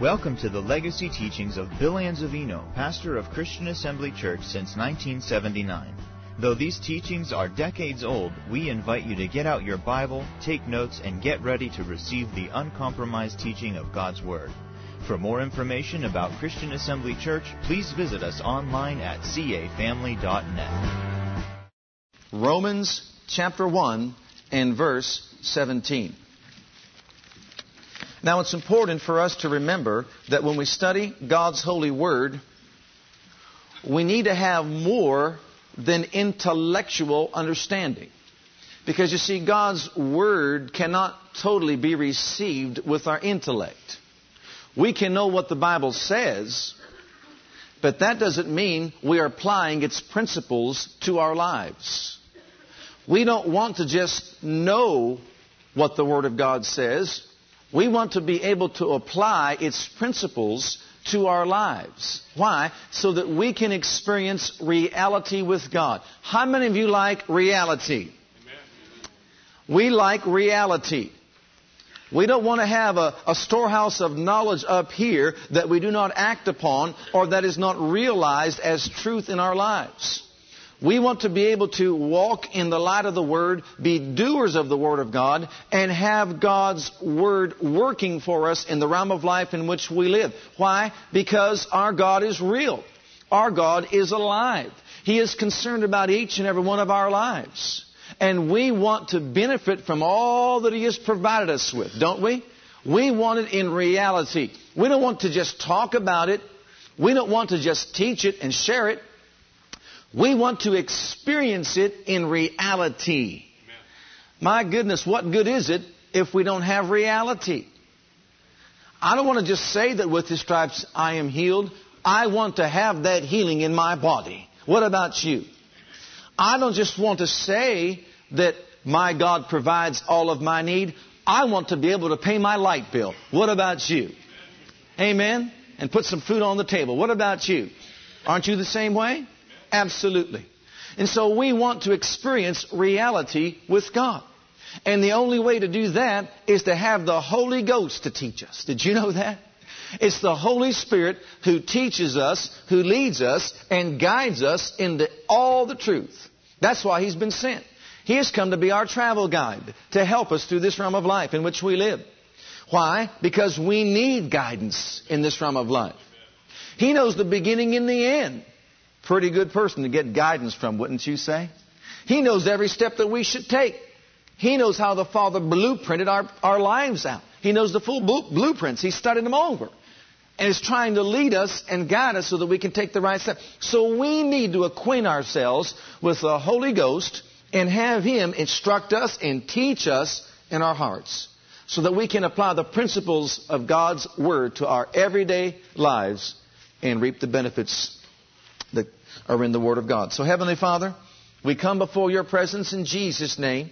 Welcome to the legacy teachings of Bill Anzavino, pastor of Christian Assembly Church since 1979. Though these teachings are decades old, we invite you to get out your Bible, take notes, and get ready to receive the uncompromised teaching of God's Word. For more information about Christian Assembly Church, please visit us online at cafamily.net. Romans chapter 1 and verse 17. Now, it's important for us to remember that when we study God's holy word, we need to have more than intellectual understanding. Because you see, God's word cannot totally be received with our intellect. We can know what the Bible says, but that doesn't mean we are applying its principles to our lives. We don't want to just know what the Word of God says. We want to be able to apply its principles to our lives. Why? So that we can experience reality with God. How many of you like reality? We like reality. We don't want to have a, a, storehouse of knowledge up here that we do not act upon or that is not realized as truth in our lives. We want to be able to walk in the light of the Word, be doers of the Word of God, and have God's Word working for us in the realm of life in which we live. Why? Because our God is real. Our God is alive. He is concerned about each and every one of our lives. And we want to benefit from all that He has provided us with, don't we? We want it in reality. We don't want to just talk about it. We don't want to just teach it and share it. We want to experience it in reality. My goodness, what good is it if we don't have reality? I don't want to just say that with his stripes I am healed. I want to have that healing in my body. What about you? I don't just want to say that my God provides all of my need. I want to be able to pay my light bill. What about you? Amen? And put some food on the table. What about you? Aren't you the same way? Absolutely. And so we want to experience reality with God. And the only way to do that is to have the Holy Ghost to teach us. Did you know that? It's the Holy Spirit who teaches us, who leads us, and guides us into all the truth. That's why He's been sent. He has come to be our travel guide, to help us through this realm of life in which we live. Why? Because we need guidance in this realm of life. He knows the beginning and the end. Pretty good person to get guidance from, wouldn't you say? He knows every step that we should take. He knows how the Father blueprinted our, our lives out. He knows the full blueprints. He studied them over. And is trying to lead us and guide us so that we can take the right step. So we need to acquaint ourselves with the Holy Ghost and have Him instruct us and teach us in our hearts so that we can apply the principles of God's Word to our everyday lives and reap the benefits are in the Word of God. So, Heavenly Father, we come before your presence in Jesus' name,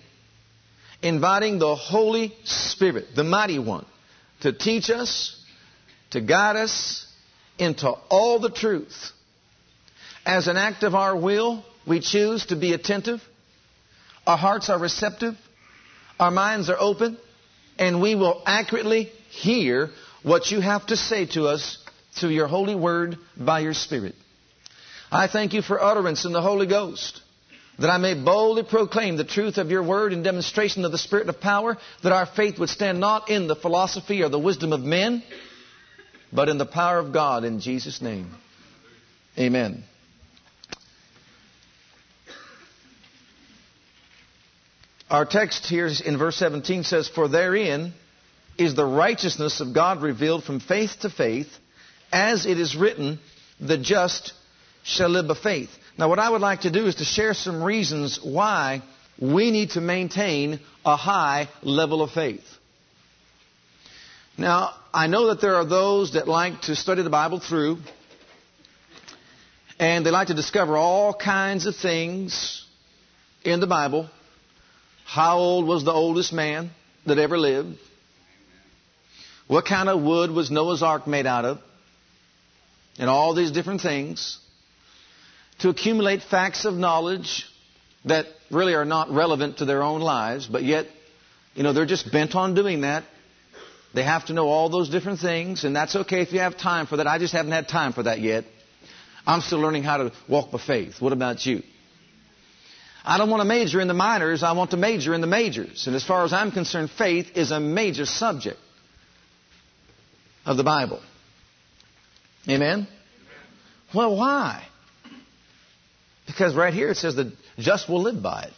inviting the Holy Spirit, the Mighty One, to teach us, to guide us into all the truth. As an act of our will, we choose to be attentive. Our hearts are receptive. Our minds are open. And we will accurately hear what you have to say to us through your holy word by your Spirit. I thank you for utterance in the Holy Ghost, that I may boldly proclaim the truth of your word in demonstration of the Spirit of power, that our faith would stand not in the philosophy or the wisdom of men, but in the power of God in Jesus' name. Amen. Our text here in verse 17 says, For therein is the righteousness of God revealed from faith to faith, as it is written, the just shall live by faith. Now, what I would like to do is to share some reasons why we need to maintain a high level of faith. Now, I know that there are those that like to study the Bible through, and they like to discover all kinds of things in the Bible. How old was the oldest man that ever lived? What kind of wood was Noah's ark made out of? And all these different things to accumulate facts of knowledge that really are not relevant to their own lives, but yet, you know, they're just bent on doing that. They have to know all those different things, and that's okay if you have time for that. I just haven't had time for that yet. I'm still learning how to walk by faith. What about you? I don't want to major in the minors, I want to major in the majors. And as far as I'm concerned, faith is a major subject of the Bible. Amen? Well, why? Because right here it says the just will live by it.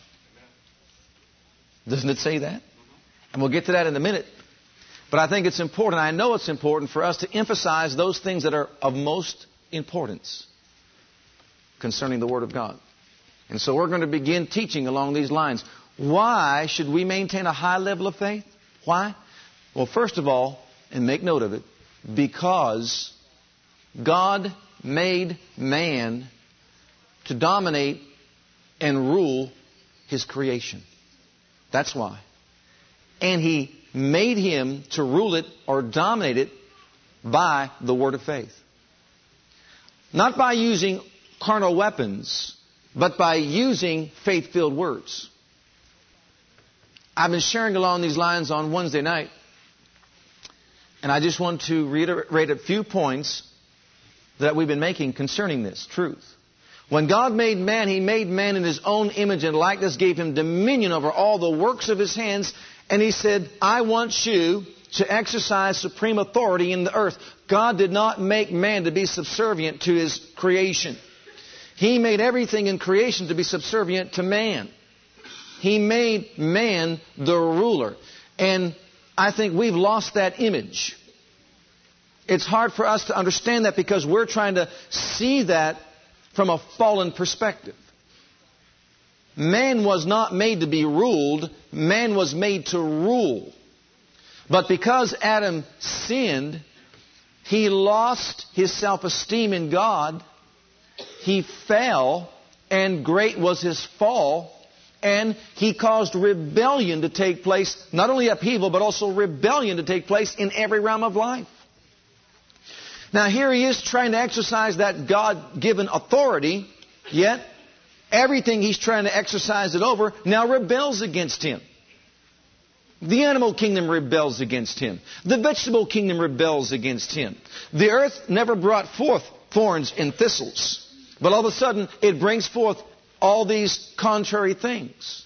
Doesn't it say that? And we'll get to that in a minute. But I think it's important, I know it's important for us to emphasize those things that are of most importance concerning the Word of God. And so we're going to begin teaching along these lines. Why should we maintain a high level of faith? Why? Well, first of all, and make note of it, because God made man to dominate and rule his creation. That's why. And he made him to rule it or dominate it by the word of faith. Not by using carnal weapons, but by using faith filled words. I've been sharing along these lines on Wednesday night, and I just want to reiterate a few points that we've been making concerning this truth. When God made man, He made man in His own image and likeness, gave him dominion over all the works of His hands, and He said, I want you to exercise supreme authority in the earth. God did not make man to be subservient to His creation. He made everything in creation to be subservient to man. He made man the ruler. And I think we've lost that image. It's hard for us to understand that because we're trying to see that from a fallen perspective. Man was not made to be ruled, man was made to rule. But because Adam sinned, he lost his self esteem in God he fell, and great was his fall, and he caused rebellion to take place, not only upheaval, but also rebellion to take place in every realm of life. Now, here he is trying to exercise that God given authority, yet everything he's trying to exercise it over now rebels against him. The animal kingdom rebels against him. The vegetable kingdom rebels against him. The earth never brought forth thorns and thistles. But all of a sudden, it brings forth all these contrary things.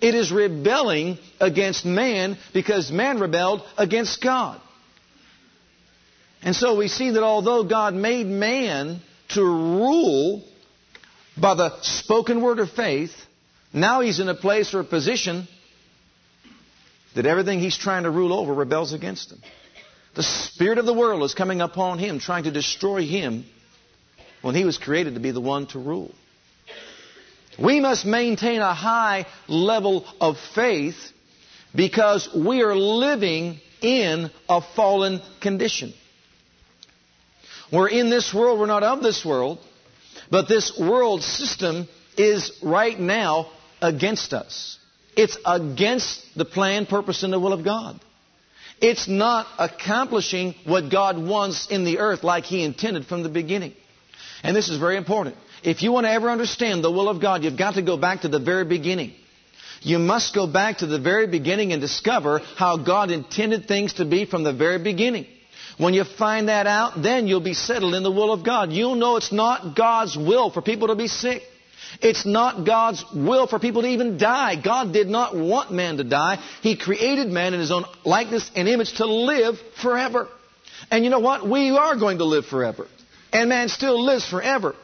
It is rebelling against man because man rebelled against God. And so we see that although God made man to rule by the spoken word of faith, now he's in a place or a position that everything he's trying to rule over rebels against him. The spirit of the world is coming upon him, trying to destroy him when he was created to be the one to rule. We must maintain a high level of faith because we are living in a fallen condition. We're in this world, we're not of this world, but this world system is right now against us. It's against the plan, purpose, and the will of God. It's not accomplishing what God wants in the earth like He intended from the beginning. And this is very important. If you want to ever understand the will of God, you've got to go back to the very beginning. You must go back to the very beginning and discover how God intended things to be from the very beginning. When you find that out, then you'll be settled in the will of God. You'll know it's not God's will for people to be sick. It's not God's will for people to even die. God did not want man to die. He created man in his own likeness and image to live forever. And you know what? We are going to live forever. And man still lives forever.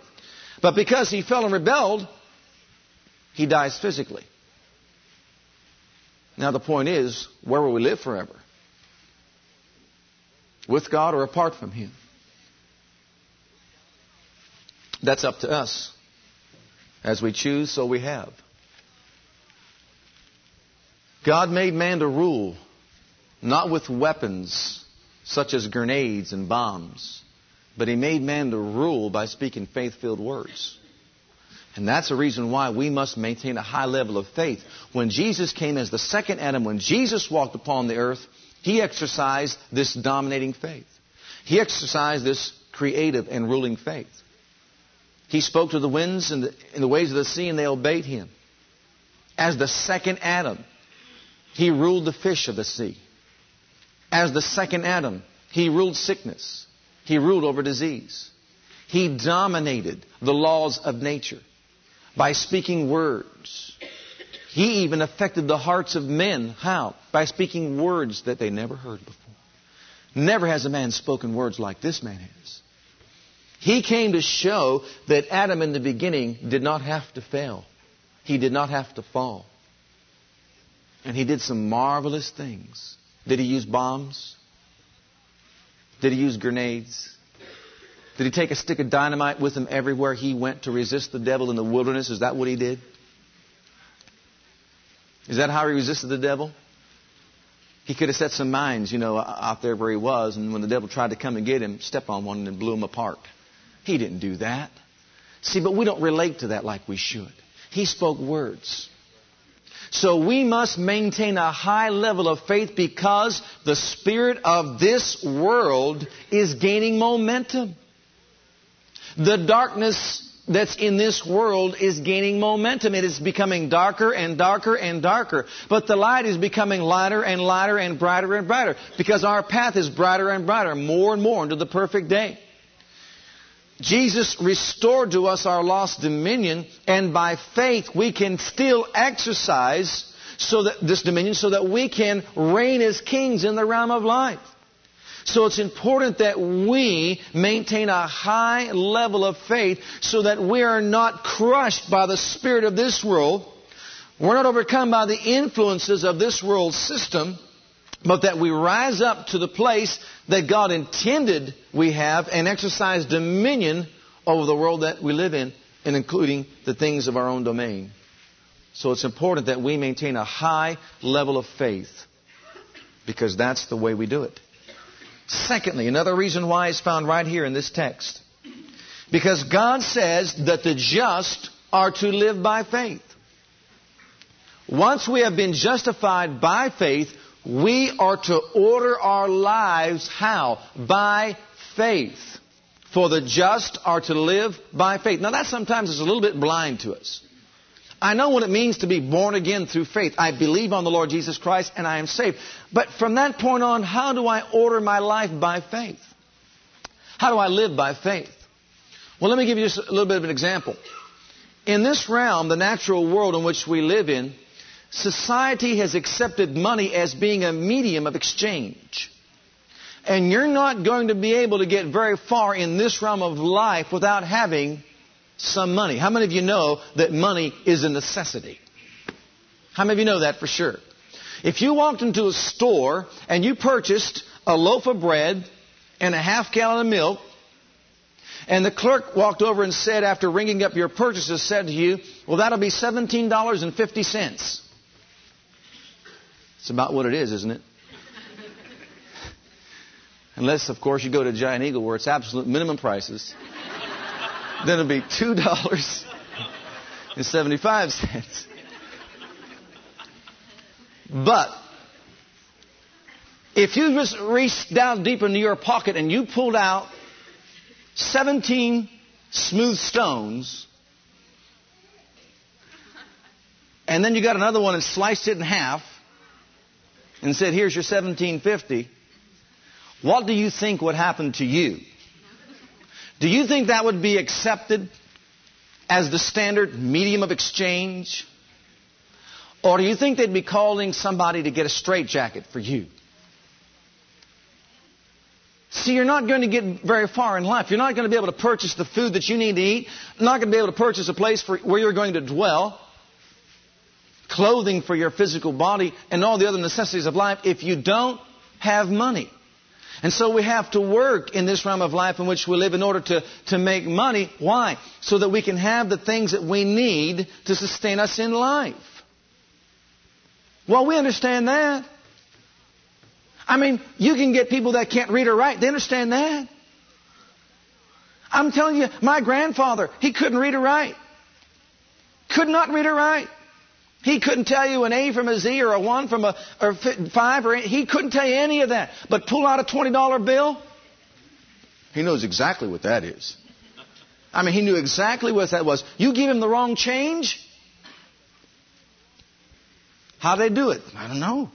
But because he fell and rebelled, he dies physically. Now the point is, where will we live forever? With God or apart from Him? That's up to us. As we choose, so we have. God made man to rule, not with weapons such as grenades and bombs, but he made man to rule by speaking faith filled words. And that's the reason why we must maintain a high level of faith. When Jesus came as the second Adam, when Jesus walked upon the earth, he exercised this dominating faith. He exercised this creative and ruling faith. He spoke to the winds and the, and the waves of the sea, and they obeyed him. As the second Adam, he ruled the fish of the sea. as the second Adam. He ruled sickness. He ruled over disease. He dominated the laws of nature by speaking words. He even affected the hearts of men. How? By speaking words that they never heard before. Never has a man spoken words like this man has. He came to show that Adam in the beginning did not have to fail. He did not have to fall. And he did some marvelous things. Did he use bombs? Did he use grenades? Did he take a stick of dynamite with him everywhere he went to resist the devil in the wilderness? Is that what he did? Is that how he resisted the devil? He could have set some mines, you know, out there where he was, and when the devil tried to come and get him, step on one and blew him apart. He didn't do that. See, but we don't relate to that like we should. He spoke words. So we must maintain a high level of faith because the spirit of this world is gaining momentum. The darkness that's in this world is gaining momentum. It is becoming darker and darker and darker. But the light is becoming lighter and lighter and brighter and brighter because our path is brighter and brighter, more and more into the perfect day. Jesus restored to us our lost dominion, and by faith we can still exercise so that this dominion so that we can reign as kings in the realm of life. So it's important that we maintain a high level of faith so that we are not crushed by the spirit of this world. We're not overcome by the influences of this world system, but that we rise up to the place that God intended we have and exercise dominion over the world that we live in, and including the things of our own domain. So it's important that we maintain a high level of faith because that's the way we do it. Secondly, another reason why is found right here in this text. Because God says that the just are to live by faith. Once we have been justified by faith, we are to order our lives how? By faith. For the just are to live by faith. Now that sometimes is a little bit blind to us. I know what it means to be born again through faith. I believe on the Lord Jesus Christ and I am saved. But from that point on, how do I order my life by faith? How do I live by faith? Well, let me give you just a little bit of an example. In this realm, the natural world in which we live in, society has accepted money as being a medium of exchange. And you're not going to be able to get very far in this realm of life without having some money. How many of you know that money is a necessity? How many of you know that for sure? If you walked into a store and you purchased a loaf of bread and a half gallon of milk, and the clerk walked over and said, after ringing up your purchases, said to you, Well, that'll be $17.50. It's about what it is, isn't it? Unless, of course, you go to Giant Eagle where it's absolute minimum prices then it'll be two dollars and seventy-five cents. But if you just reached down deep into your pocket and you pulled out 17 smooth stones, and then you got another one and sliced it in half and said, Here's your 1750, what do you think would happen to you? Do you think that would be accepted as the standard medium of exchange? Or do you think they'd be calling somebody to get a straitjacket for you? See, you're not going to get very far in life. You're not going to be able to purchase the food that you need to eat. You're not going to be able to purchase a place for, where you're going to dwell, clothing for your physical body, and all the other necessities of life if you don't have money. And so we have to work in this realm of life in which we live in order to, to make money. Why? So that we can have the things that we need to sustain us in life. Well, we understand that. I mean, you can get people that can't read or write. They understand that. I'm telling you, my grandfather, he couldn't read or write. Could not read or write. He couldn't tell you an A from a Z or a 1 from a or 5 or he couldn't tell you any of that. But pull out a $20 bill, he knows exactly what that is. I mean, he knew exactly what that was. You give him the wrong change, how they do it? I don't know.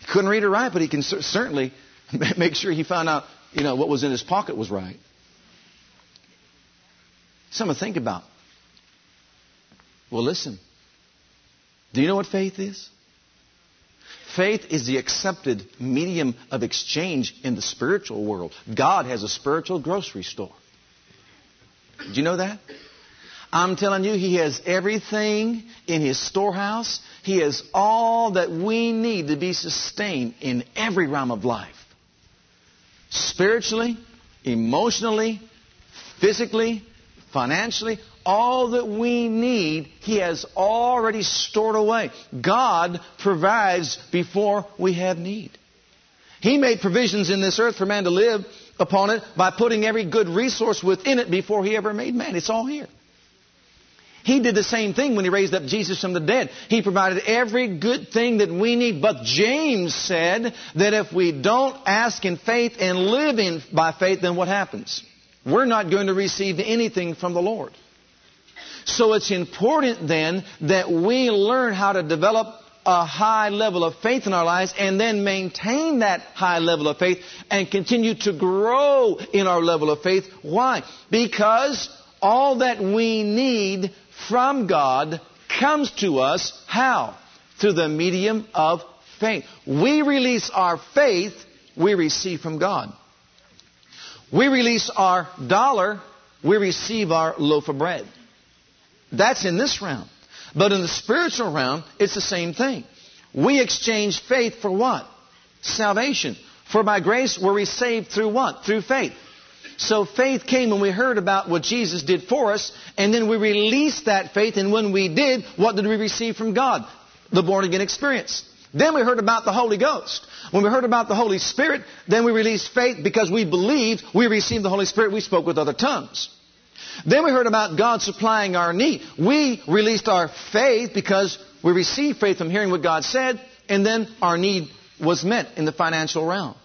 He couldn't read or write, but he can certainly make sure he found out, you know, what was in his pocket was right. Something to think about. Well, listen. Do you know what faith is? Faith is the accepted medium of exchange in the spiritual world. God has a spiritual grocery store. Did you know that? I'm telling you, He has everything in His storehouse. He has all that we need to be sustained in every realm of life. Spiritually, emotionally, physically, financially, all that we need, He has already stored away. God provides before we have need. He made provisions in this earth for man to live upon it by putting every good resource within it before He ever made man. It's all here. He did the same thing when He raised up Jesus from the dead. He provided every good thing that we need. But James said that if we don't ask in faith and live in by faith, then what happens? We're not going to receive anything from the Lord. So it's important then that we learn how to develop a high level of faith in our lives and then maintain that high level of faith and continue to grow in our level of faith. Why? Because all that we need from God comes to us how? Through the medium of faith. We release our faith, we receive from God. We release our dollar, we receive our loaf of bread. That's in this realm. But in the spiritual realm, it's the same thing. We exchange faith for what? Salvation. For by grace were we saved through what? Through faith. So faith came when we heard about what Jesus did for us, and then we released that faith, and when we did, what did we receive from God? The born again experience. Then we heard about the Holy Ghost. When we heard about the Holy Spirit, then we released faith because we believed we received the Holy Spirit, we spoke with other tongues. Then we heard about God supplying our need. We released our faith because we received faith from hearing what God said, and then our need was met in the financial realm.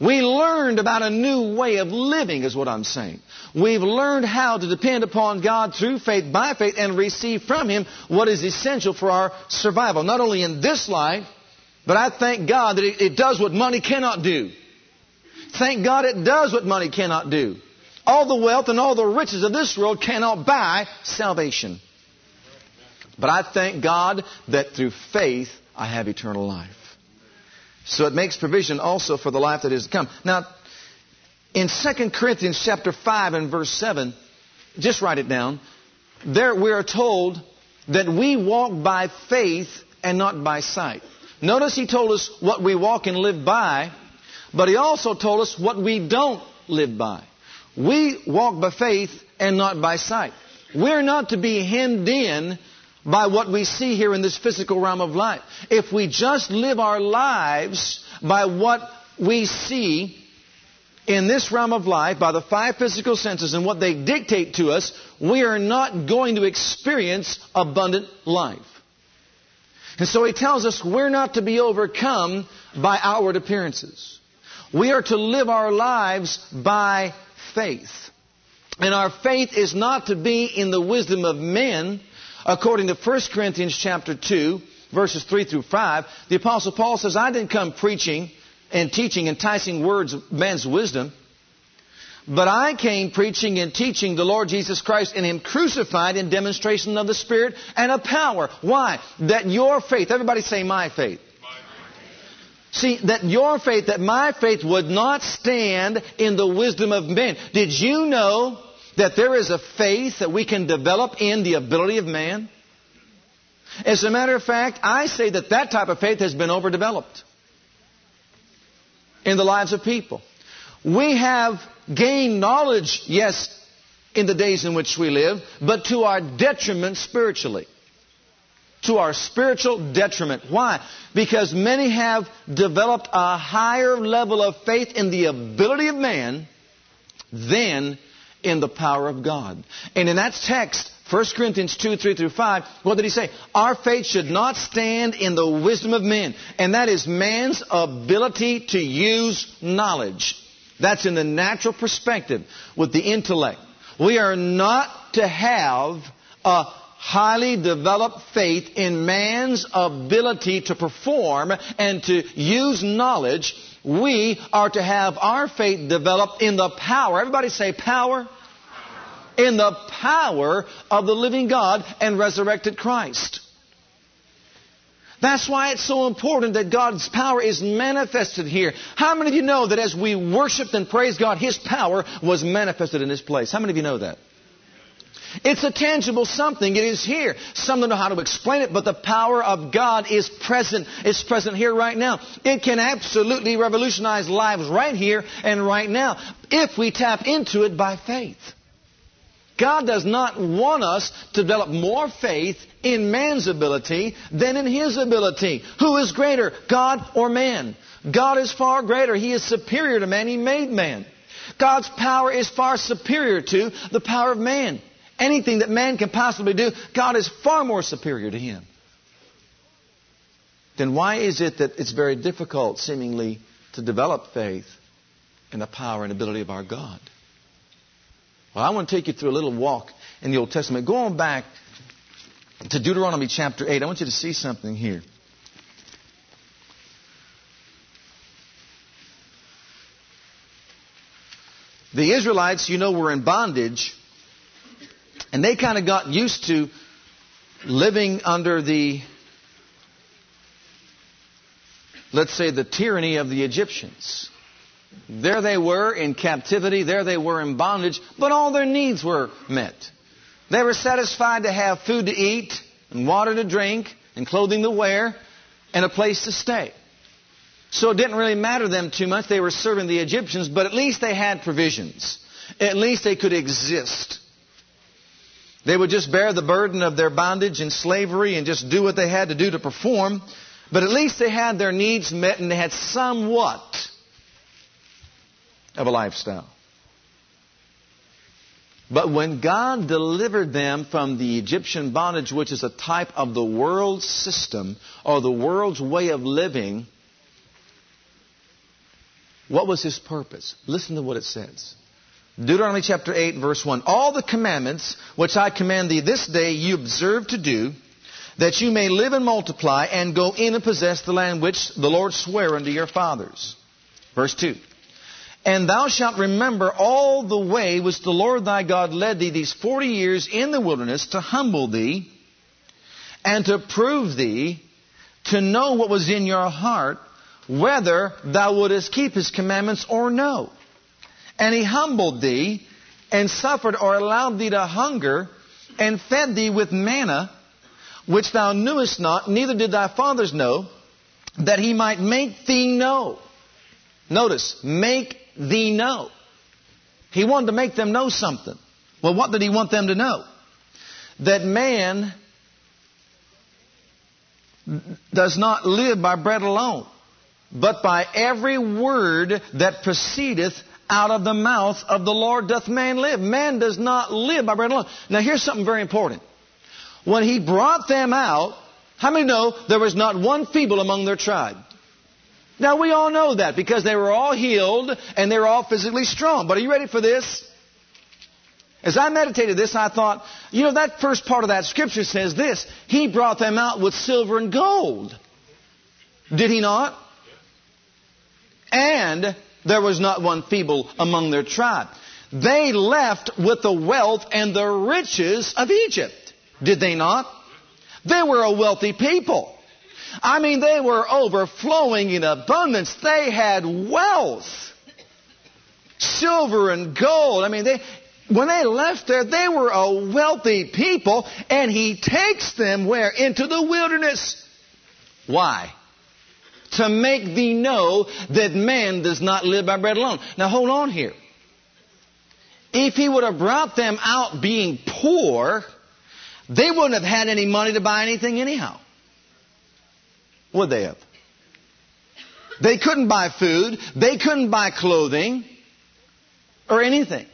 We learned about a new way of living, is what I'm saying. We've learned how to depend upon God through faith, by faith, and receive from Him what is essential for our survival, not only in this life, but I thank God that it, does what money cannot do. Thank God it does what money cannot do. All the wealth and all the riches of this world cannot buy salvation. But I thank God that through faith I have eternal life. So it makes provision also for the life that is to come. Now, in 2 Corinthians chapter 5 and verse 7, just write it down. There we are told that we walk by faith and not by sight. Notice he told us what we walk and live by, but he also told us what we don't live by. We walk by faith and not by sight. We're not to be hemmed in by what we see here in this physical realm of life. If we just live our lives by what we see in this realm of life, by the five physical senses and what they dictate to us, we are not going to experience abundant life. And so he tells us we're not to be overcome by outward appearances. We are to live our lives by faith. And our faith is not to be in the wisdom of men, according to 1 Corinthians chapter 2, verses 3 through 5. The apostle Paul says, I didn't come preaching and teaching enticing words of man's wisdom, but I came preaching and teaching the Lord Jesus Christ and Him crucified in demonstration of the Spirit and of power. Why? That your faith, everybody say my faith. See, that your faith, that my faith would not stand in the wisdom of men. Did you know that there is a faith that we can develop in the ability of man? As a matter of fact, I say that that type of faith has been overdeveloped in the lives of people. We have gained knowledge, yes, in the days in which we live, but to our detriment spiritually to our spiritual detriment. Why? Because many have developed a higher level of faith in the ability of man than in the power of God. And in that text, 1 Corinthians 2, 3 through 5, what did he say? Our faith should not stand in the wisdom of men. And that is man's ability to use knowledge. That's in the natural perspective with the intellect. We are not to have a highly developed faith in man's ability to perform and to use knowledge, we are to have our faith developed in the power. Everybody say power. In the power of the living God and resurrected Christ. That's why it's so important that God's power is manifested here. How many of you know that as we worshiped and praised God, His power was manifested in this place? How many of you know that? It's a tangible something. It is here. Some don't know how to explain it, but the power of God is present. It's present here right now. It can absolutely revolutionize lives right here and right now if we tap into it by faith. God does not want us to develop more faith in man's ability than in His ability. Who is greater, God or man? God is far greater. He is superior to man. He made man. God's power is far superior to the power of man. Anything that man can possibly do, God is far more superior to him. Then why is it that it's very difficult, seemingly, to develop faith in the power and ability of our God? Well, I want to take you through a little walk in the Old Testament. Go on back to Deuteronomy chapter 8. I want you to see something here. The Israelites, you know, were in bondage and they kind of got used to living under the, let's say, the tyranny of the Egyptians. There they were in captivity, there they were in bondage, but all their needs were met. They were satisfied to have food to eat, and water to drink, and clothing to wear, and a place to stay. So it didn't really matter to them too much. They were serving the Egyptians, but at least they had provisions. At least they could exist. They would just bear the burden of their bondage and slavery and just do what they had to do to perform. But at least they had their needs met and they had somewhat of a lifestyle. But when God delivered them from the Egyptian bondage, which is a type of the world's system or the world's way of living, what was His purpose? Listen to what it says. Deuteronomy chapter 8, verse 1. All the commandments which I command thee this day you observe to do, that you may live and multiply and go in and possess the land which the Lord sware unto your fathers. Verse 2. And thou shalt remember all the way which the Lord thy God led thee these forty years in the wilderness to humble thee and to prove thee to know what was in your heart, whether thou wouldest keep his commandments or no. And he humbled thee and suffered or allowed thee to hunger and fed thee with manna, which thou knewest not, neither did thy fathers know, that he might make thee know. Notice, make thee know. He wanted to make them know something. Well, what did he want them to know? That man does not live by bread alone, but by every word that proceedeth out of the mouth of the Lord doth man live. Man does not live by bread alone. Now here's something very important. When he brought them out, how many know there was not one feeble among their tribe? Now we all know that because they were all healed and they were all physically strong. But are you ready for this? As I meditated this, I thought, you know, that first part of that scripture says this. He brought them out with silver and gold. Did he not? And there was not one feeble among their tribe. They left with the wealth and the riches of Egypt. Did they not? They were a wealthy people. I mean, they were overflowing in abundance. They had wealth. Silver and gold. I mean, they, when they left there, they were a wealthy people, and he takes them where? Into the wilderness. Why? to make thee know that man does not live by bread alone. Now hold on here. If he would have brought them out being poor, they wouldn't have had any money to buy anything anyhow. Would they have? They couldn't buy food. They couldn't buy clothing or anything.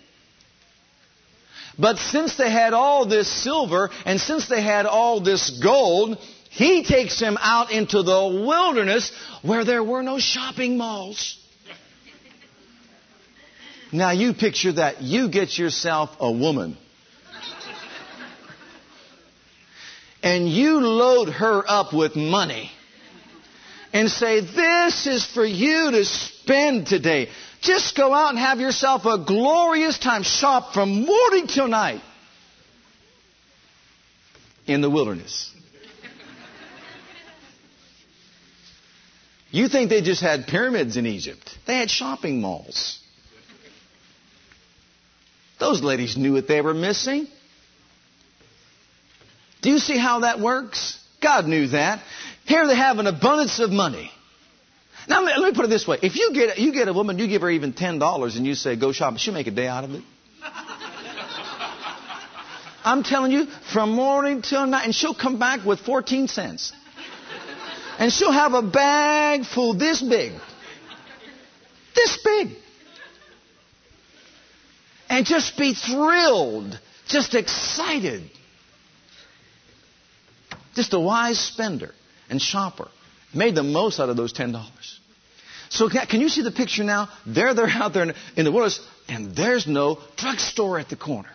But since they had all this silver and since they had all this gold, he takes them out into the wilderness where there were no shopping malls. Now you picture that. You get yourself a woman. and you load her up with money and say, This is for you to spend today. Just go out and have yourself a glorious time. Shop from morning till night in the wilderness. You think they just had pyramids in Egypt? They had shopping malls. Those ladies knew what they were missing. Do you see how that works? God knew that. Here they have an abundance of money. Now let me put it this way: if you get you get a woman, you give her even ten dollars, and you say go shopping, she'll make a day out of it. I'm telling you, from morning till night, and she'll come back with 14 cents. And she'll have a bag full this big. This big. And just be thrilled, just excited. Just a wise spender and shopper. Made the most out of those $10. So can you see the picture now? There they're out there in the woods, and there's no drugstore at the corner.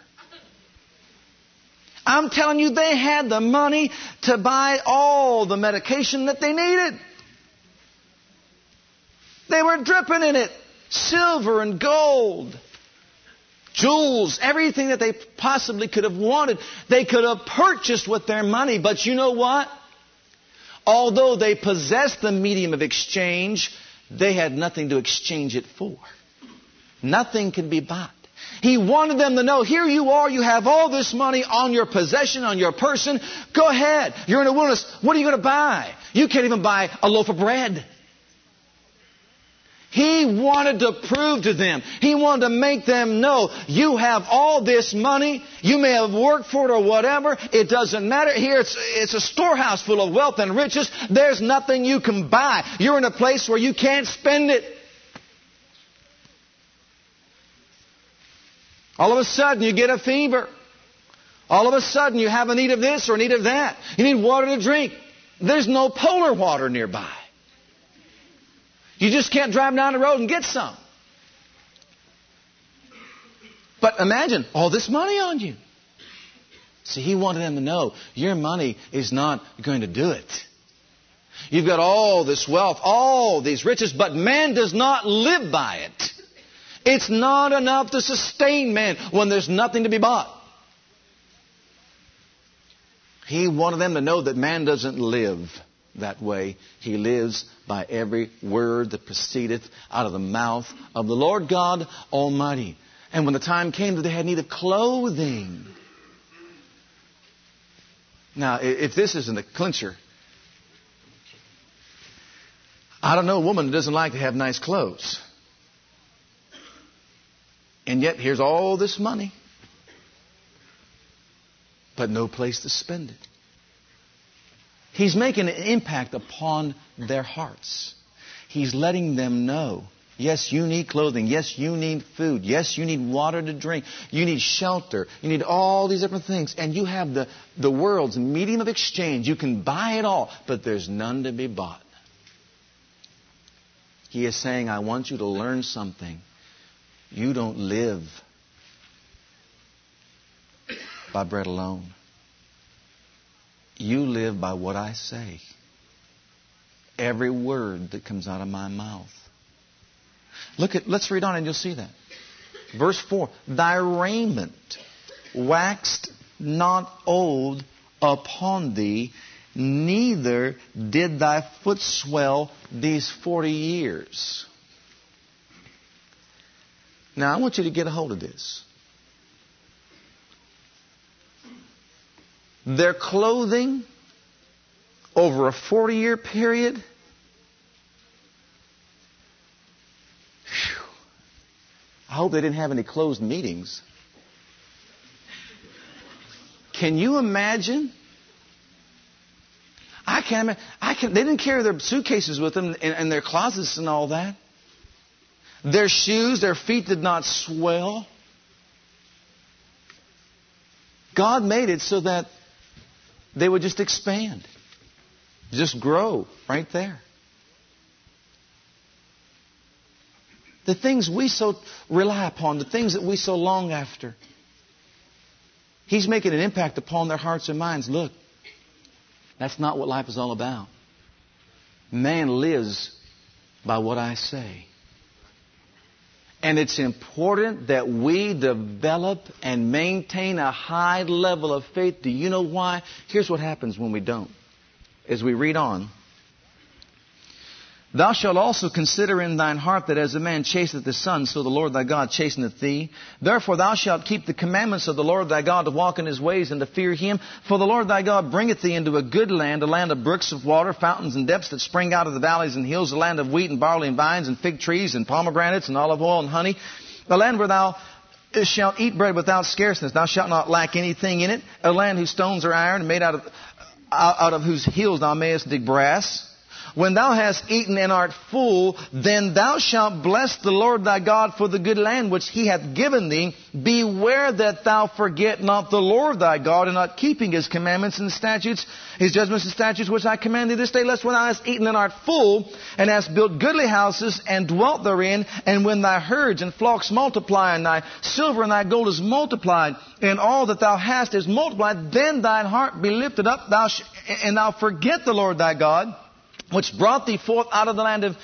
I'm telling you, they had the money to buy all the medication that they needed. They were dripping in it. Silver and gold. Jewels, everything that they possibly could have wanted, they could have purchased with their money. But you know what? Although they possessed the medium of exchange, they had nothing to exchange it for. Nothing can be bought. He wanted them to know, here you are, you have all this money on your possession, on your person. Go ahead. You're in a wilderness. What are you going to buy? You can't even buy a loaf of bread. He wanted to prove to them. He wanted to make them know you have all this money. You may have worked for it or whatever. It doesn't matter. Here it's, it's a storehouse full of wealth and riches. There's nothing you can buy. You're in a place where you can't spend it. All of a sudden you get a fever. All of a sudden you have a need of this or a need of that. You need water to drink. There's no polar water nearby. You just can't drive down the road and get some. But imagine all this money on you. See, he wanted them to know your money is not going to do it. You've got all this wealth, all these riches, but man does not live by it. It's not enough to sustain man when there's nothing to be bought. He wanted them to know that man doesn't live that way. He lives by every word that proceedeth out of the mouth of the Lord God Almighty. And when the time came that they had need of clothing. Now, if this isn't a clincher, I don't know a woman that doesn't like to have nice clothes. And yet, here's all this money, but no place to spend it. He's making an impact upon their hearts. He's letting them know yes, you need clothing. Yes, you need food. Yes, you need water to drink. You need shelter. You need all these different things. And you have the, the world's medium of exchange. You can buy it all, but there's none to be bought. He is saying, I want you to learn something. You don't live by bread alone. You live by what I say. Every word that comes out of my mouth. Look at, let's read on and you'll see that. Verse 4 Thy raiment waxed not old upon thee, neither did thy foot swell these forty years. Now, I want you to get a hold of this. Their clothing over a 40 year period. Whew, I hope they didn't have any closed meetings. Can you imagine? I can't. I can. They didn't carry their suitcases with them and, and their closets and all that. Their shoes, their feet did not swell. God made it so that they would just expand, just grow right there. The things we so rely upon, the things that we so long after. He's making an impact upon their hearts and minds. Look, That's not what life is all about. Man lives by what I say. And it's important that we develop and maintain a high level of faith. Do you know why? Here's what happens when we don't. As we read on, Thou shalt also consider in thine heart that as a man chaseth his son, so the Lord thy God chasteneth thee. Therefore thou shalt keep the commandments of the Lord thy God to walk in his ways and to fear him. For the Lord thy God bringeth thee into a good land, a land of brooks of water, fountains and depths that spring out of the valleys and hills, a land of wheat and barley and vines and fig trees and pomegranates and olive oil and honey. A land where thou shalt eat bread without scarceness. Thou shalt not lack anything in it. A land whose stones are iron, made out of, out of whose hills thou mayest dig brass. When thou hast eaten and art full, then thou shalt bless the Lord thy God for the good land which he hath given thee. Beware that thou forget not the Lord thy God in not keeping his commandments and statutes, his judgments and statutes which I command thee this day, lest when thou hast eaten and art full, and hast built goodly houses and dwelt therein, and when thy herds and flocks multiply, and thy silver and thy gold is multiplied, and all that thou hast is multiplied, then thine heart be lifted up, thou sh- and thou forget the Lord thy God which brought thee forth out of the land of,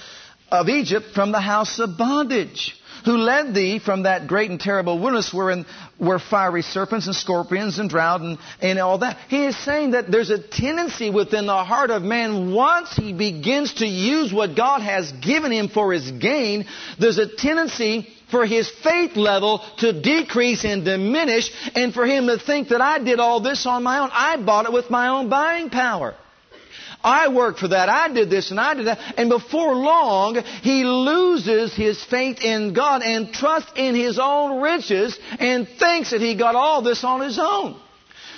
of Egypt from the house of bondage, who led thee from that great and terrible wilderness wherein were fiery serpents and scorpions and drought and, and all that. He is saying that there's a tendency within the heart of man once he begins to use what God has given him for his gain, there's a tendency for his faith level to decrease and diminish and for him to think that I did all this on my own. I bought it with my own buying power. I worked for that. I did this and I did that. And before long, he loses his faith in God and trust in his own riches and thinks that he got all this on his own.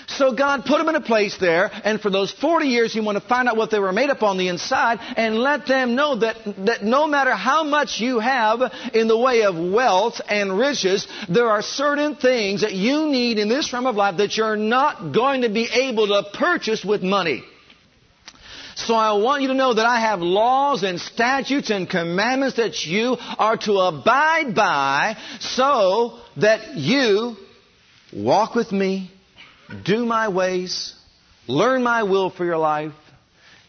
So God put him in a place there, and for those 40 years, he wanted to find out what they were made up on the inside and let them know that, that no matter how much you have in the way of wealth and riches, there are certain things that you need in this realm of life that you're not going to be able to purchase with money. So I want you to know that I have laws and statutes and commandments that you are to abide by so that you walk with me, do my ways, learn my will for your life,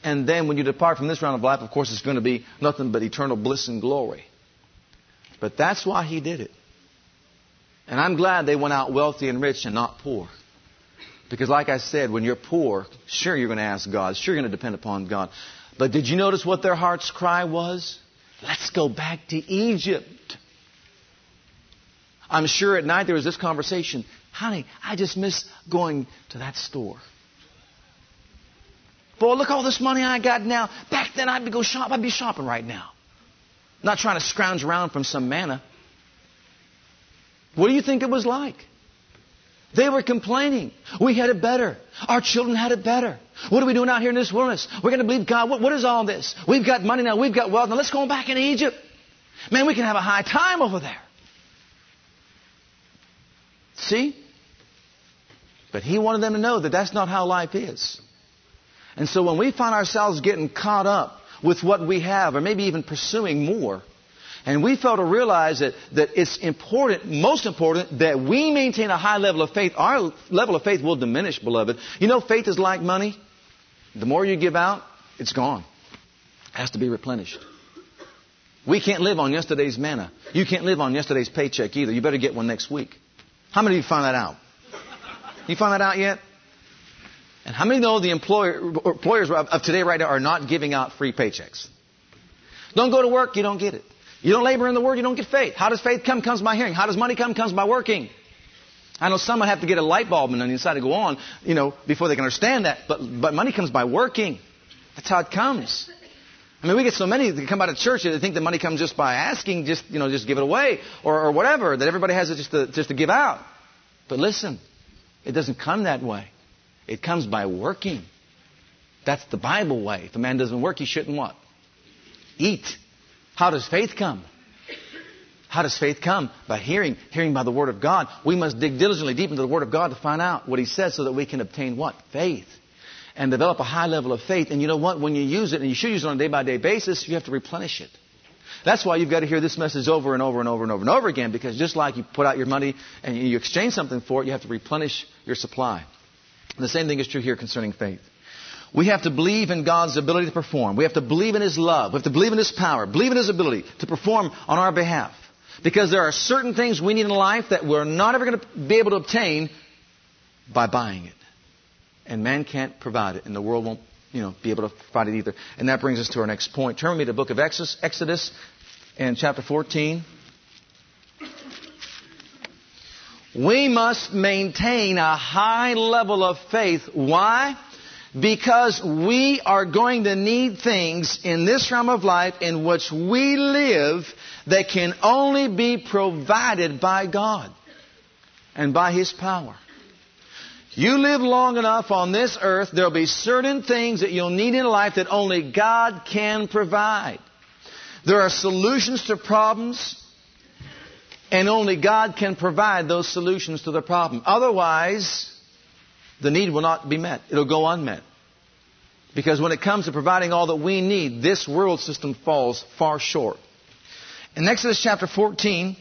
and then when you depart from this round of life, of course, it's going to be nothing but eternal bliss and glory. But that's why he did it. And I'm glad they went out wealthy and rich and not poor. Because, like I said, when you're poor, sure you're going to ask God, sure you're going to depend upon God. But did you notice what their heart's cry was? Let's go back to Egypt. I'm sure at night there was this conversation Honey, I just miss going to that store. Boy, look all this money I got now. Back then I'd be go shop. I'd be shopping right now. Not trying to scrounge around from some manna. What do you think it was like? They were complaining. We had it better. Our children had it better. What are we doing out here in this wilderness? We're going to believe God. What, what is all this? We've got money now. We've got wealth. Now let's go back into Egypt. Man, we can have a high time over there. See? But he wanted them to know that that's not how life is. And so when we find ourselves getting caught up with what we have, or maybe even pursuing more, and we fail to realize that, that it's important, most important, that we maintain a high level of faith. Our level of faith will diminish, beloved. You know, faith is like money. The more you give out, it's gone. It has to be replenished. We can't live on yesterday's manna. You can't live on yesterday's paycheck either. You better get one next week. How many of you found that out? You found that out yet? And how many know the employer, employers of today right now are not giving out free paychecks? Don't go to work, you don't get it. You don't labor in the word, you don't get faith. How does faith come? Comes by hearing. How does money come? Comes by working. I know some would have to get a light bulb on the inside to go on, you know, before they can understand that. But, but money comes by working. That's how it comes. I mean, we get so many that come out of church that they think the money comes just by asking, just, you know, just give it away or, or whatever, that everybody has it just to, just to give out. But listen, it doesn't come that way. It comes by working. That's the Bible way. If a man doesn't work, he shouldn't what? Eat. How does faith come? How does faith come? By hearing, hearing by the Word of God. We must dig diligently deep into the Word of God to find out what He says so that we can obtain what? Faith. And develop a high level of faith. And you know what? When you use it, and you should use it on a day by day basis, you have to replenish it. That's why you've got to hear this message over and over and over and over and over again, because just like you put out your money and you exchange something for it, you have to replenish your supply. The same thing is true here concerning faith. We have to believe in God's ability to perform. We have to believe in His love. We have to believe in His power. Believe in His ability to perform on our behalf. Because there are certain things we need in life that we're not ever going to be able to obtain by buying it. And man can't provide it, and the world won't you know, be able to provide it either. And that brings us to our next point. Turn with me to the book of Exodus, Exodus and chapter 14. We must maintain a high level of faith. Why? Because we are going to need things in this realm of life in which we live that can only be provided by God and by His power. You live long enough on this earth, there'll be certain things that you'll need in life that only God can provide. There are solutions to problems, and only God can provide those solutions to the problem. Otherwise, the need will not be met. It'll go unmet. Because when it comes to providing all that we need, this world system falls far short. In Exodus chapter 14,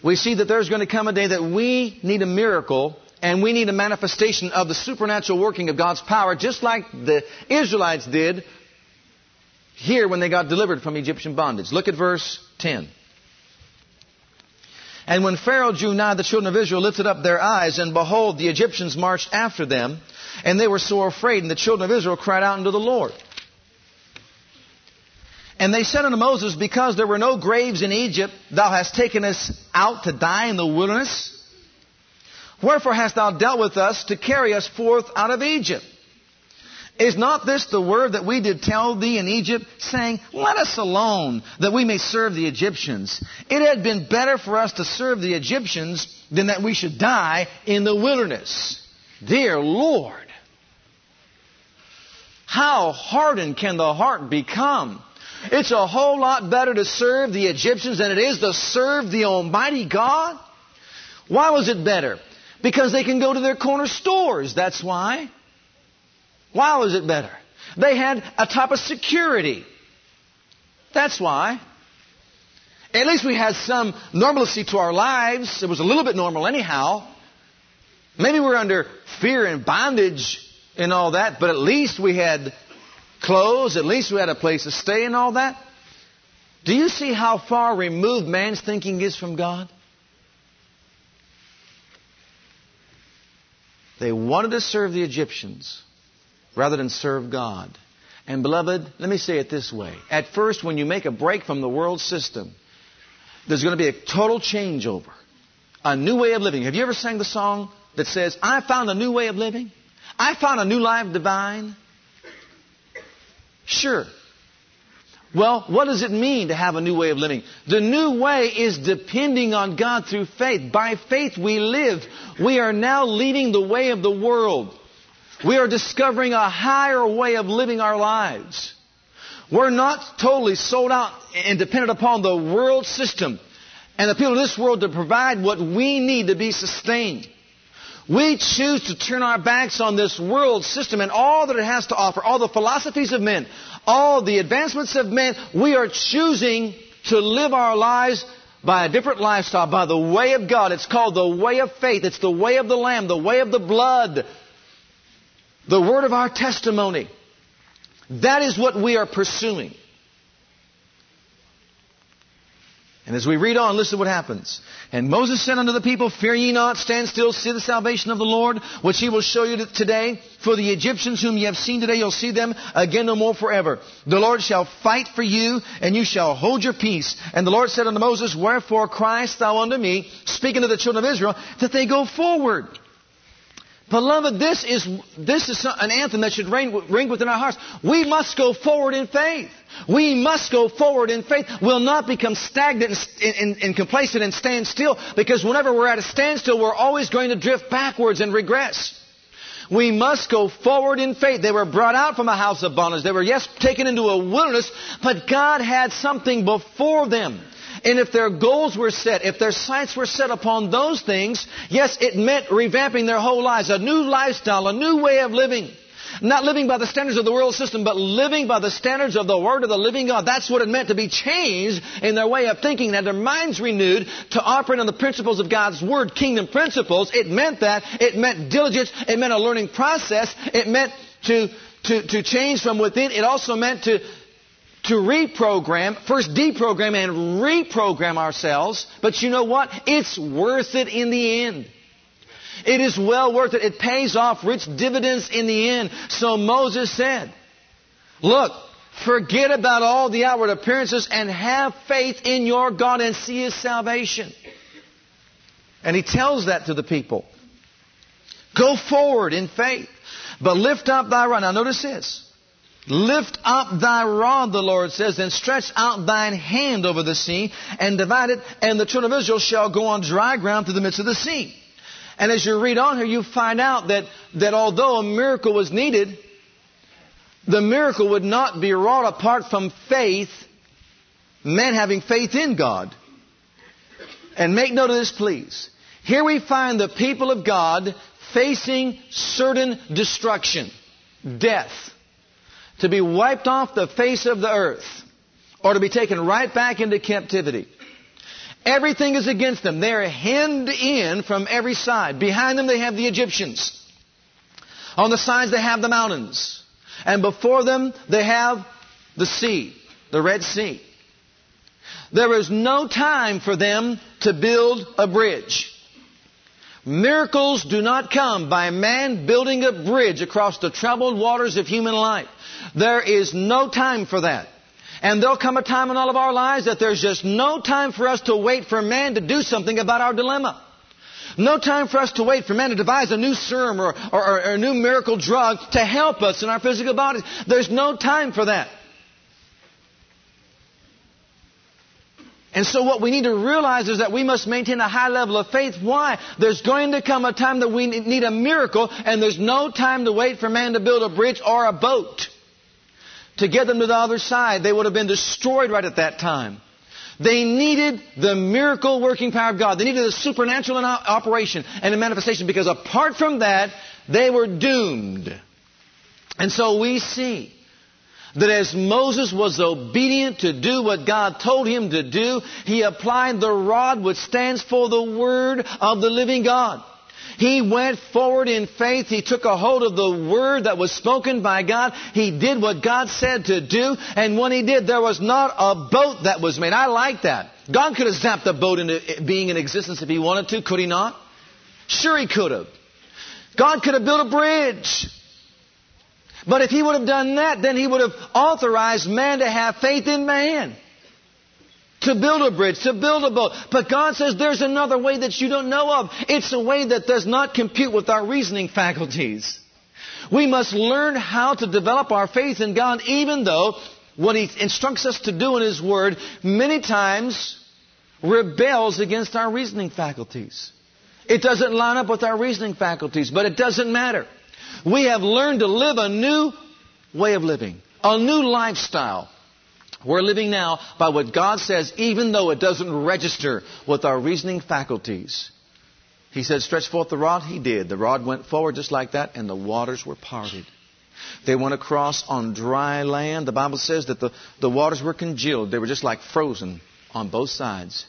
we see that there's going to come a day that we need a miracle and we need a manifestation of the supernatural working of God's power, just like the Israelites did here when they got delivered from Egyptian bondage. Look at verse 10. And when Pharaoh drew nigh, the children of Israel lifted up their eyes, and behold, the Egyptians marched after them, and they were sore afraid, and the children of Israel cried out unto the Lord. And they said unto Moses, Because there were no graves in Egypt, thou hast taken us out to die in the wilderness. Wherefore hast thou dealt with us to carry us forth out of Egypt? Is not this the word that we did tell thee in Egypt, saying, Let us alone, that we may serve the Egyptians? It had been better for us to serve the Egyptians than that we should die in the wilderness. Dear Lord, how hardened can the heart become? It's a whole lot better to serve the Egyptians than it is to serve the Almighty God. Why was it better? Because they can go to their corner stores, that's why. Why was it better? They had a type of security. That's why. At least we had some normalcy to our lives. It was a little bit normal anyhow. Maybe we're under fear and bondage and all that, but at least we had clothes, at least we had a place to stay and all that. Do you see how far removed man's thinking is from God? They wanted to serve the Egyptians rather than serve God. And beloved, let me say it this way. At first, when you make a break from the world system, there's going to be a total changeover. A new way of living. Have you ever sang the song that says, I found a new way of living? I found a new life divine? Sure. Well, what does it mean to have a new way of living? The new way is depending on God through faith. By faith we live. We are now leading the way of the world. We are discovering a higher way of living our lives. We're not totally sold out and dependent upon the world system and the people of this world to provide what we need to be sustained. We choose to turn our backs on this world system and all that it has to offer, all the philosophies of men, all the advancements of men. We are choosing to live our lives by a different lifestyle, by the way of God. It's called the way of faith. It's the way of the Lamb, the way of the blood, the word of our testimony. That is what we are pursuing. And as we read on, listen to what happens. And Moses said unto the people, Fear ye not, stand still, see the salvation of the Lord, which he will show you today. For the Egyptians whom ye have seen today, you'll see them again no more forever. The Lord shall fight for you, and you shall hold your peace. And the Lord said unto Moses, Wherefore criest thou unto me, speaking to the children of Israel, that they go forward? Beloved, this is, this is an anthem that should ring, ring within our hearts. We must go forward in faith. We must go forward in faith. We'll not become stagnant and, and, and, complacent and stand still because whenever we're at a standstill, we're always going to drift backwards and regress. We must go forward in faith. They were brought out from a house of bondage. They were, yes, taken into a wilderness, but God had something before them. And if their goals were set, if their sights were set upon those things, yes, it meant revamping their whole lives, a new lifestyle, a new way of living. Not living by the standards of the world system, but living by the standards of the Word of the living God. That's what it meant to be changed in their way of thinking, that their minds renewed to operate on the principles of God's Word, kingdom principles. It meant that. It meant diligence. It meant a learning process. It meant to, to, to change from within. It also meant to, to reprogram, first deprogram and reprogram ourselves. But you know what? It's worth it in the end. It is well worth it. It pays off rich dividends in the end. So Moses said, Look, forget about all the outward appearances and have faith in your God and see His salvation. And he tells that to the people. Go forward in faith, but lift up thy rod. Now notice this. Lift up thy rod, the Lord says, and stretch out thine hand over the sea and divide it, and the children of Israel shall go on dry ground through the midst of the sea. And as you read on here, you find out that, that although a miracle was needed, the miracle would not be wrought apart from faith, men having faith in God. And make note of this, please. Here we find the people of God facing certain destruction, death, to be wiped off the face of the earth, or to be taken right back into captivity. Everything is against them. They are hemmed in from every side. Behind them they have the Egyptians. On the sides they have the mountains. And before them they have the sea, the Red Sea. There is no time for them to build a bridge. Miracles do not come by man building a bridge across the troubled waters of human life. There is no time for that. And there'll come a time in all of our lives that there's just no time for us to wait for man to do something about our dilemma. No time for us to wait for man to devise a new serum or, or, or a new miracle drug to help us in our physical bodies. There's no time for that. And so what we need to realize is that we must maintain a high level of faith. Why? There's going to come a time that we need a miracle and there's no time to wait for man to build a bridge or a boat to get them to the other side. They would have been destroyed right at that time. They needed the miracle working power of God. They needed the supernatural operation and a manifestation because apart from that, they were doomed. And so we see that as Moses was obedient to do what God told him to do, he applied the rod which stands for the Word of the living God. He went forward in faith. He took a hold of the word that was spoken by God. He did what God said to do. And when he did, there was not a boat that was made. I like that. God could have zapped the boat into being in existence if he wanted to, could he not? Sure he could have. God could have built a bridge. But if he would have done that, then he would have authorized man to have faith in man. To build a bridge, to build a boat. But God says there's another way that you don't know of. It's a way that does not compute with our reasoning faculties. We must learn how to develop our faith in God even though what He instructs us to do in His Word many times rebels against our reasoning faculties. It doesn't line up with our reasoning faculties, but it doesn't matter. We have learned to live a new way of living, a new lifestyle. We're living now by what God says, even though it doesn't register with our reasoning faculties. He said, stretch forth the rod. He did. The rod went forward just like that, and the waters were parted. They went across on dry land. The Bible says that the, the waters were congealed. They were just like frozen on both sides.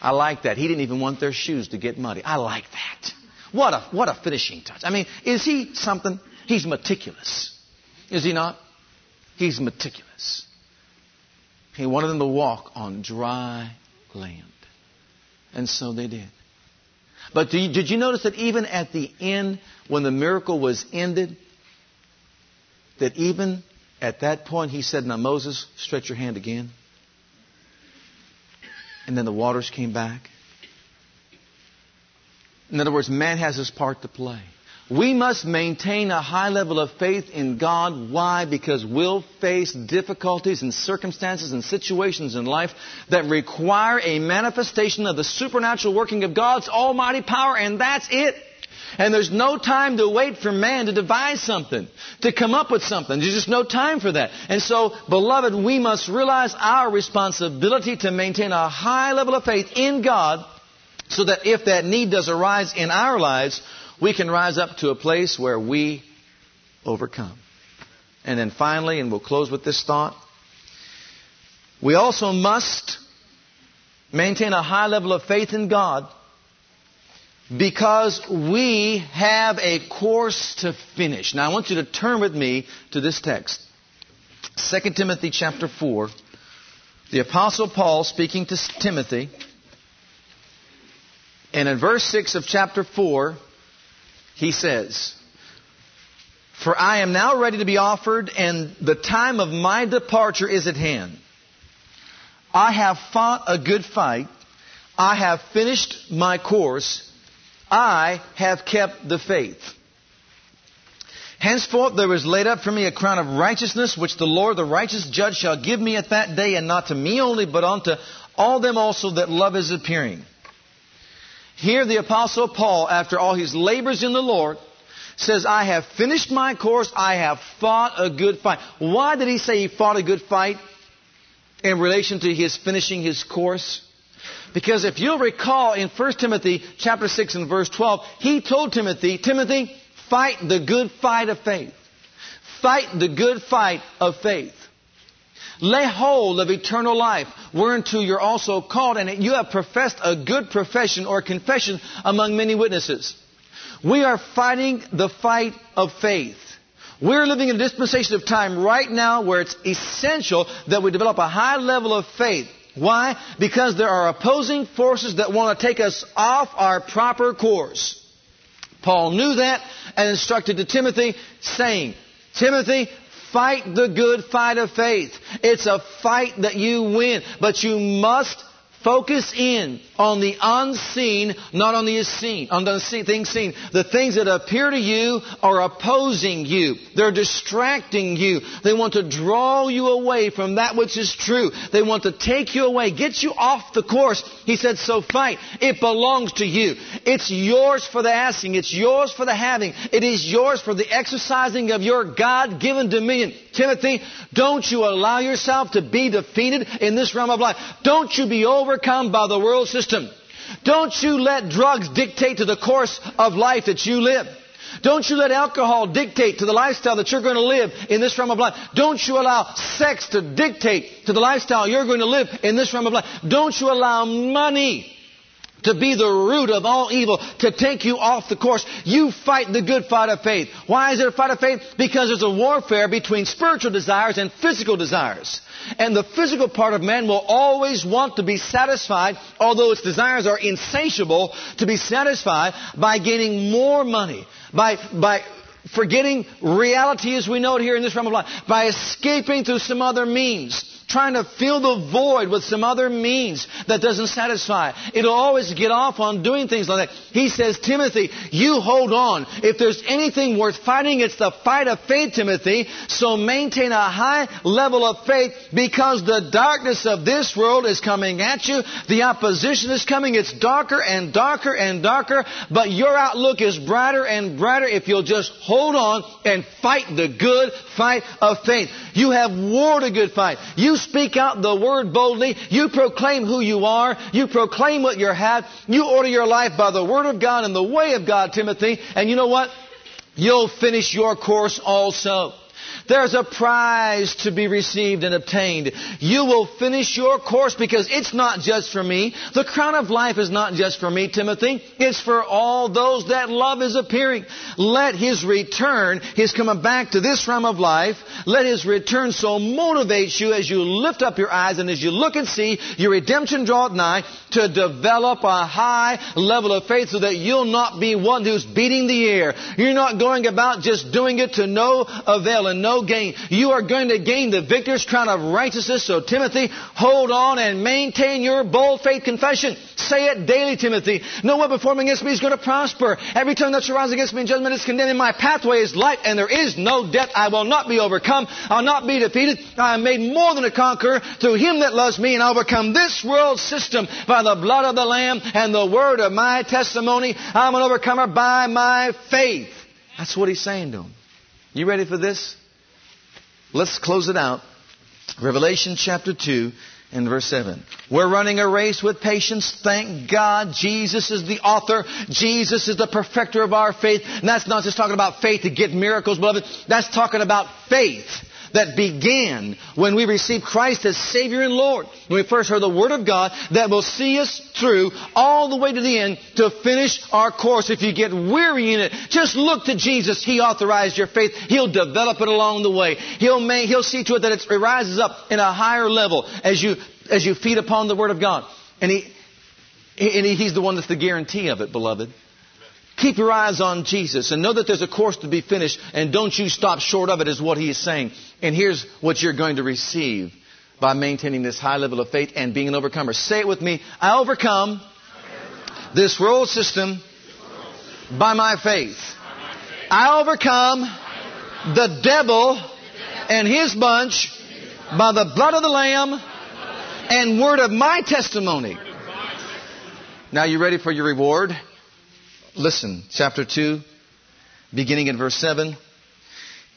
I like that. He didn't even want their shoes to get muddy. I like that. What a, what a finishing touch. I mean, is he something? He's meticulous. Is he not? He's meticulous. He wanted them to walk on dry land. And so they did. But did you notice that even at the end, when the miracle was ended, that even at that point he said, Now Moses, stretch your hand again. And then the waters came back. In other words, man has his part to play. We must maintain a high level of faith in God. Why? Because we'll face difficulties and circumstances and situations in life that require a manifestation of the supernatural working of God's almighty power, and that's it. And there's no time to wait for man to devise something, to come up with something. There's just no time for that. And so, beloved, we must realize our responsibility to maintain a high level of faith in God so that if that need does arise in our lives, we can rise up to a place where we overcome. And then finally, and we'll close with this thought, we also must maintain a high level of faith in God because we have a course to finish. Now I want you to turn with me to this text. 2 Timothy chapter 4. The apostle Paul speaking to Timothy. And in verse 6 of chapter 4, he says, For I am now ready to be offered, and the time of my departure is at hand. I have fought a good fight. I have finished my course. I have kept the faith. Henceforth there is laid up for me a crown of righteousness, which the Lord, the righteous judge, shall give me at that day, and not to me only, but unto all them also that love is appearing. Here the apostle Paul, after all his labors in the Lord, says, I have finished my course, I have fought a good fight. Why did he say he fought a good fight in relation to his finishing his course? Because if you'll recall in 1 Timothy chapter 6 and verse 12, he told Timothy, Timothy, fight the good fight of faith. Fight the good fight of faith. Lay hold of eternal life, whereunto you're also called, and you have professed a good profession or confession among many witnesses. We are fighting the fight of faith. We're living in a dispensation of time right now where it's essential that we develop a high level of faith. Why? Because there are opposing forces that want to take us off our proper course. Paul knew that and instructed to Timothy, saying, Timothy, fight the good fight of faith. It's a fight that you win, but you must Focus in on the unseen, not on the seen, on the things seen. The things that appear to you are opposing you. They're distracting you. They want to draw you away from that which is true. They want to take you away, get you off the course. He said, so fight. It belongs to you. It's yours for the asking. It's yours for the having. It is yours for the exercising of your God-given dominion. Timothy, don't you allow yourself to be defeated in this realm of life. Don't you be overcome by the world system. Don't you let drugs dictate to the course of life that you live. Don't you let alcohol dictate to the lifestyle that you're going to live in this realm of life. Don't you allow sex to dictate to the lifestyle you're going to live in this realm of life. Don't you allow money to be the root of all evil, to take you off the course. You fight the good fight of faith. Why is there a fight of faith? Because there's a warfare between spiritual desires and physical desires. And the physical part of man will always want to be satisfied, although its desires are insatiable, to be satisfied by gaining more money, by, by forgetting reality as we know it here in this realm of life, by escaping through some other means trying to fill the void with some other means that doesn't satisfy. It'll always get off on doing things like that. He says, Timothy, you hold on. If there's anything worth fighting, it's the fight of faith, Timothy. So maintain a high level of faith because the darkness of this world is coming at you. The opposition is coming. It's darker and darker and darker, but your outlook is brighter and brighter if you'll just hold on and fight the good fight of faith. You have warred a good fight. You speak out the word boldly. You proclaim who you are. You proclaim what you have. You order your life by the word of God and the way of God, Timothy. And you know what? You'll finish your course also. There's a prize to be received and obtained. You will finish your course because it's not just for me. The crown of life is not just for me, Timothy. It's for all those that love is appearing. Let His return, His coming back to this realm of life, let His return so motivate you as you lift up your eyes and as you look and see your redemption draw nigh to develop a high level of faith so that you'll not be one who's beating the air. You're not going about just doing it to no avail and no no gain. You are going to gain the victor's crown of righteousness. So Timothy, hold on and maintain your bold faith confession. Say it daily, Timothy. No weapon formed against me is going to prosper. Every tongue that shall rise against me in judgment is condemned. My pathway is light and there is no death. I will not be overcome. I'll not be defeated. I am made more than a conqueror through him that loves me and I overcome this world system by the blood of the Lamb and the word of my testimony. I'm an overcomer by my faith. That's what he's saying to him. You ready for this? Let's close it out. Revelation chapter 2 and verse 7. We're running a race with patience. Thank God Jesus is the author. Jesus is the perfecter of our faith. And that's not just talking about faith to get miracles, beloved. That's talking about faith that began when we received Christ as Savior and Lord. When we first heard the Word of God that will see us through all the way to the end to finish our course. If you get weary in it, just look to Jesus. He authorized your faith. He'll develop it along the way. He'll He'll see to it that it rises up in a higher level as you, as you feed upon the Word of God. And He, and he, He's the one that's the guarantee of it, beloved. Keep your eyes on Jesus and know that there's a course to be finished and don't you stop short of it is what he is saying. And here's what you're going to receive by maintaining this high level of faith and being an overcomer. Say it with me. I overcome this world system by my faith. I overcome the devil and his bunch by the blood of the Lamb and word of my testimony. Now you ready for your reward? Listen, chapter 2, beginning in verse 7.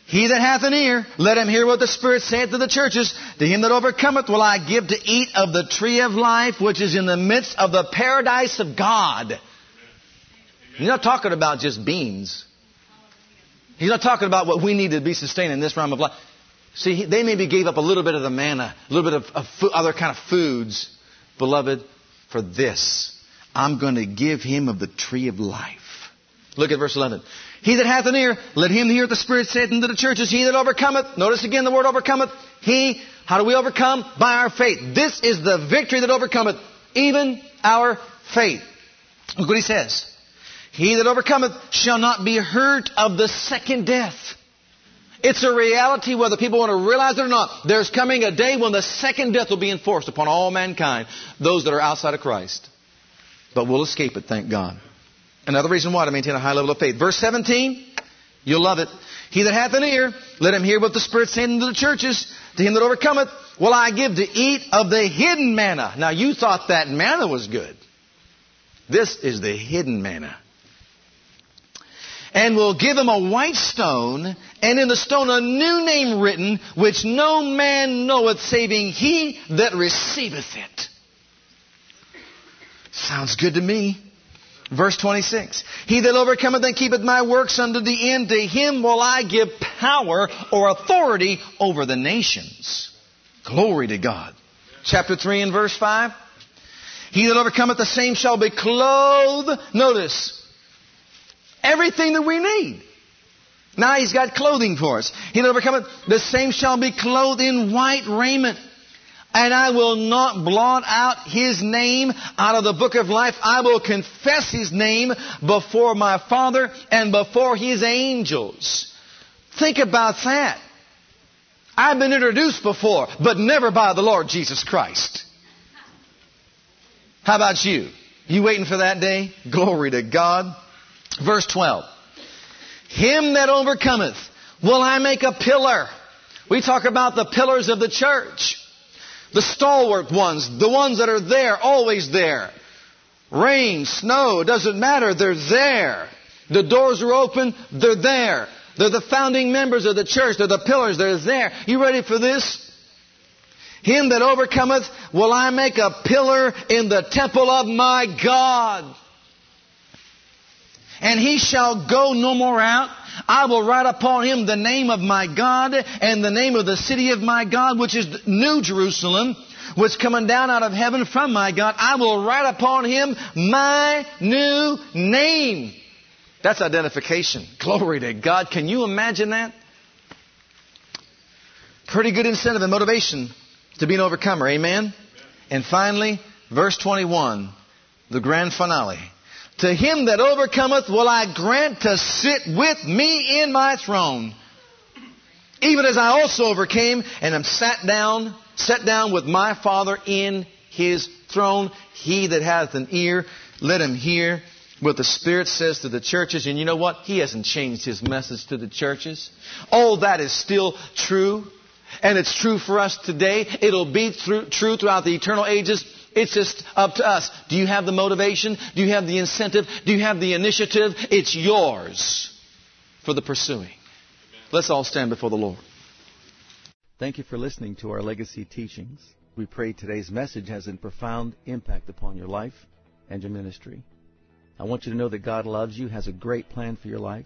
He that hath an ear, let him hear what the Spirit saith to the churches. To him that overcometh will I give to eat of the tree of life, which is in the midst of the paradise of God. He's not talking about just beans. He's not talking about what we need to be sustained in this realm of life. See, they maybe gave up a little bit of the manna, a little bit of, of food, other kind of foods, beloved, for this. I'm going to give him of the tree of life. Look at verse 11. He that hath an ear, let him hear what the Spirit saith unto the churches. He that overcometh, notice again the word overcometh. He, how do we overcome? By our faith. This is the victory that overcometh, even our faith. Look what he says. He that overcometh shall not be hurt of the second death. It's a reality whether people want to realize it or not. There's coming a day when the second death will be enforced upon all mankind, those that are outside of Christ but we'll escape it, thank God. Another reason why to maintain a high level of faith. Verse 17, you'll love it. He that hath an ear, let him hear what the Spirit saith unto the churches. To him that overcometh, will I give to eat of the hidden manna. Now you thought that manna was good. This is the hidden manna. And will give him a white stone, and in the stone a new name written, which no man knoweth, saving he that receiveth it. Sounds good to me. Verse 26. He that overcometh and keepeth my works unto the end, to him will I give power or authority over the nations. Glory to God. Chapter 3 and verse 5. He that overcometh the same shall be clothed. Notice. Everything that we need. Now he's got clothing for us. He that overcometh the same shall be clothed in white raiment and I will not blot out his name out of the book of life. I will confess his name before my Father and before his angels. Think about that. I've been introduced before, but never by the Lord Jesus Christ. How about you? You waiting for that day? Glory to God. Verse 12. Him that overcometh will I make a pillar. We talk about the pillars of the church. The stalwart ones, the ones that are there, always there. Rain, snow, doesn't matter, they're there. The doors are open, they're there. They're the founding members of the church, they're the pillars, they're there. You ready for this? Him that overcometh will I make a pillar in the temple of my God. And he shall go no more out. I will write upon him the name of my God and the name of the city of my God, which is New Jerusalem, which coming down out of heaven from my God. I will write upon him my new name. That's identification. Glory to God. Can you imagine that? Pretty good incentive and motivation to be an overcomer. Amen? And finally, verse 21, the grand finale. To him that overcometh will I grant to sit with me in my throne. Even as I also overcame and am sat down, sat down with my Father in his throne. He that hath an ear, let him hear what the Spirit says to the churches. And you know what? He hasn't changed his message to the churches. All that is still true. And it's true for us today. It'll be through, true throughout the eternal ages. It's just up to us. Do you have the motivation? Do you have the incentive? Do you have the initiative? It's yours for the pursuing. Let's all stand before the Lord. Thank you for listening to our legacy teachings. We pray today's message has a profound impact upon your life and your ministry. I want you to know that God loves you, has a great plan for your life,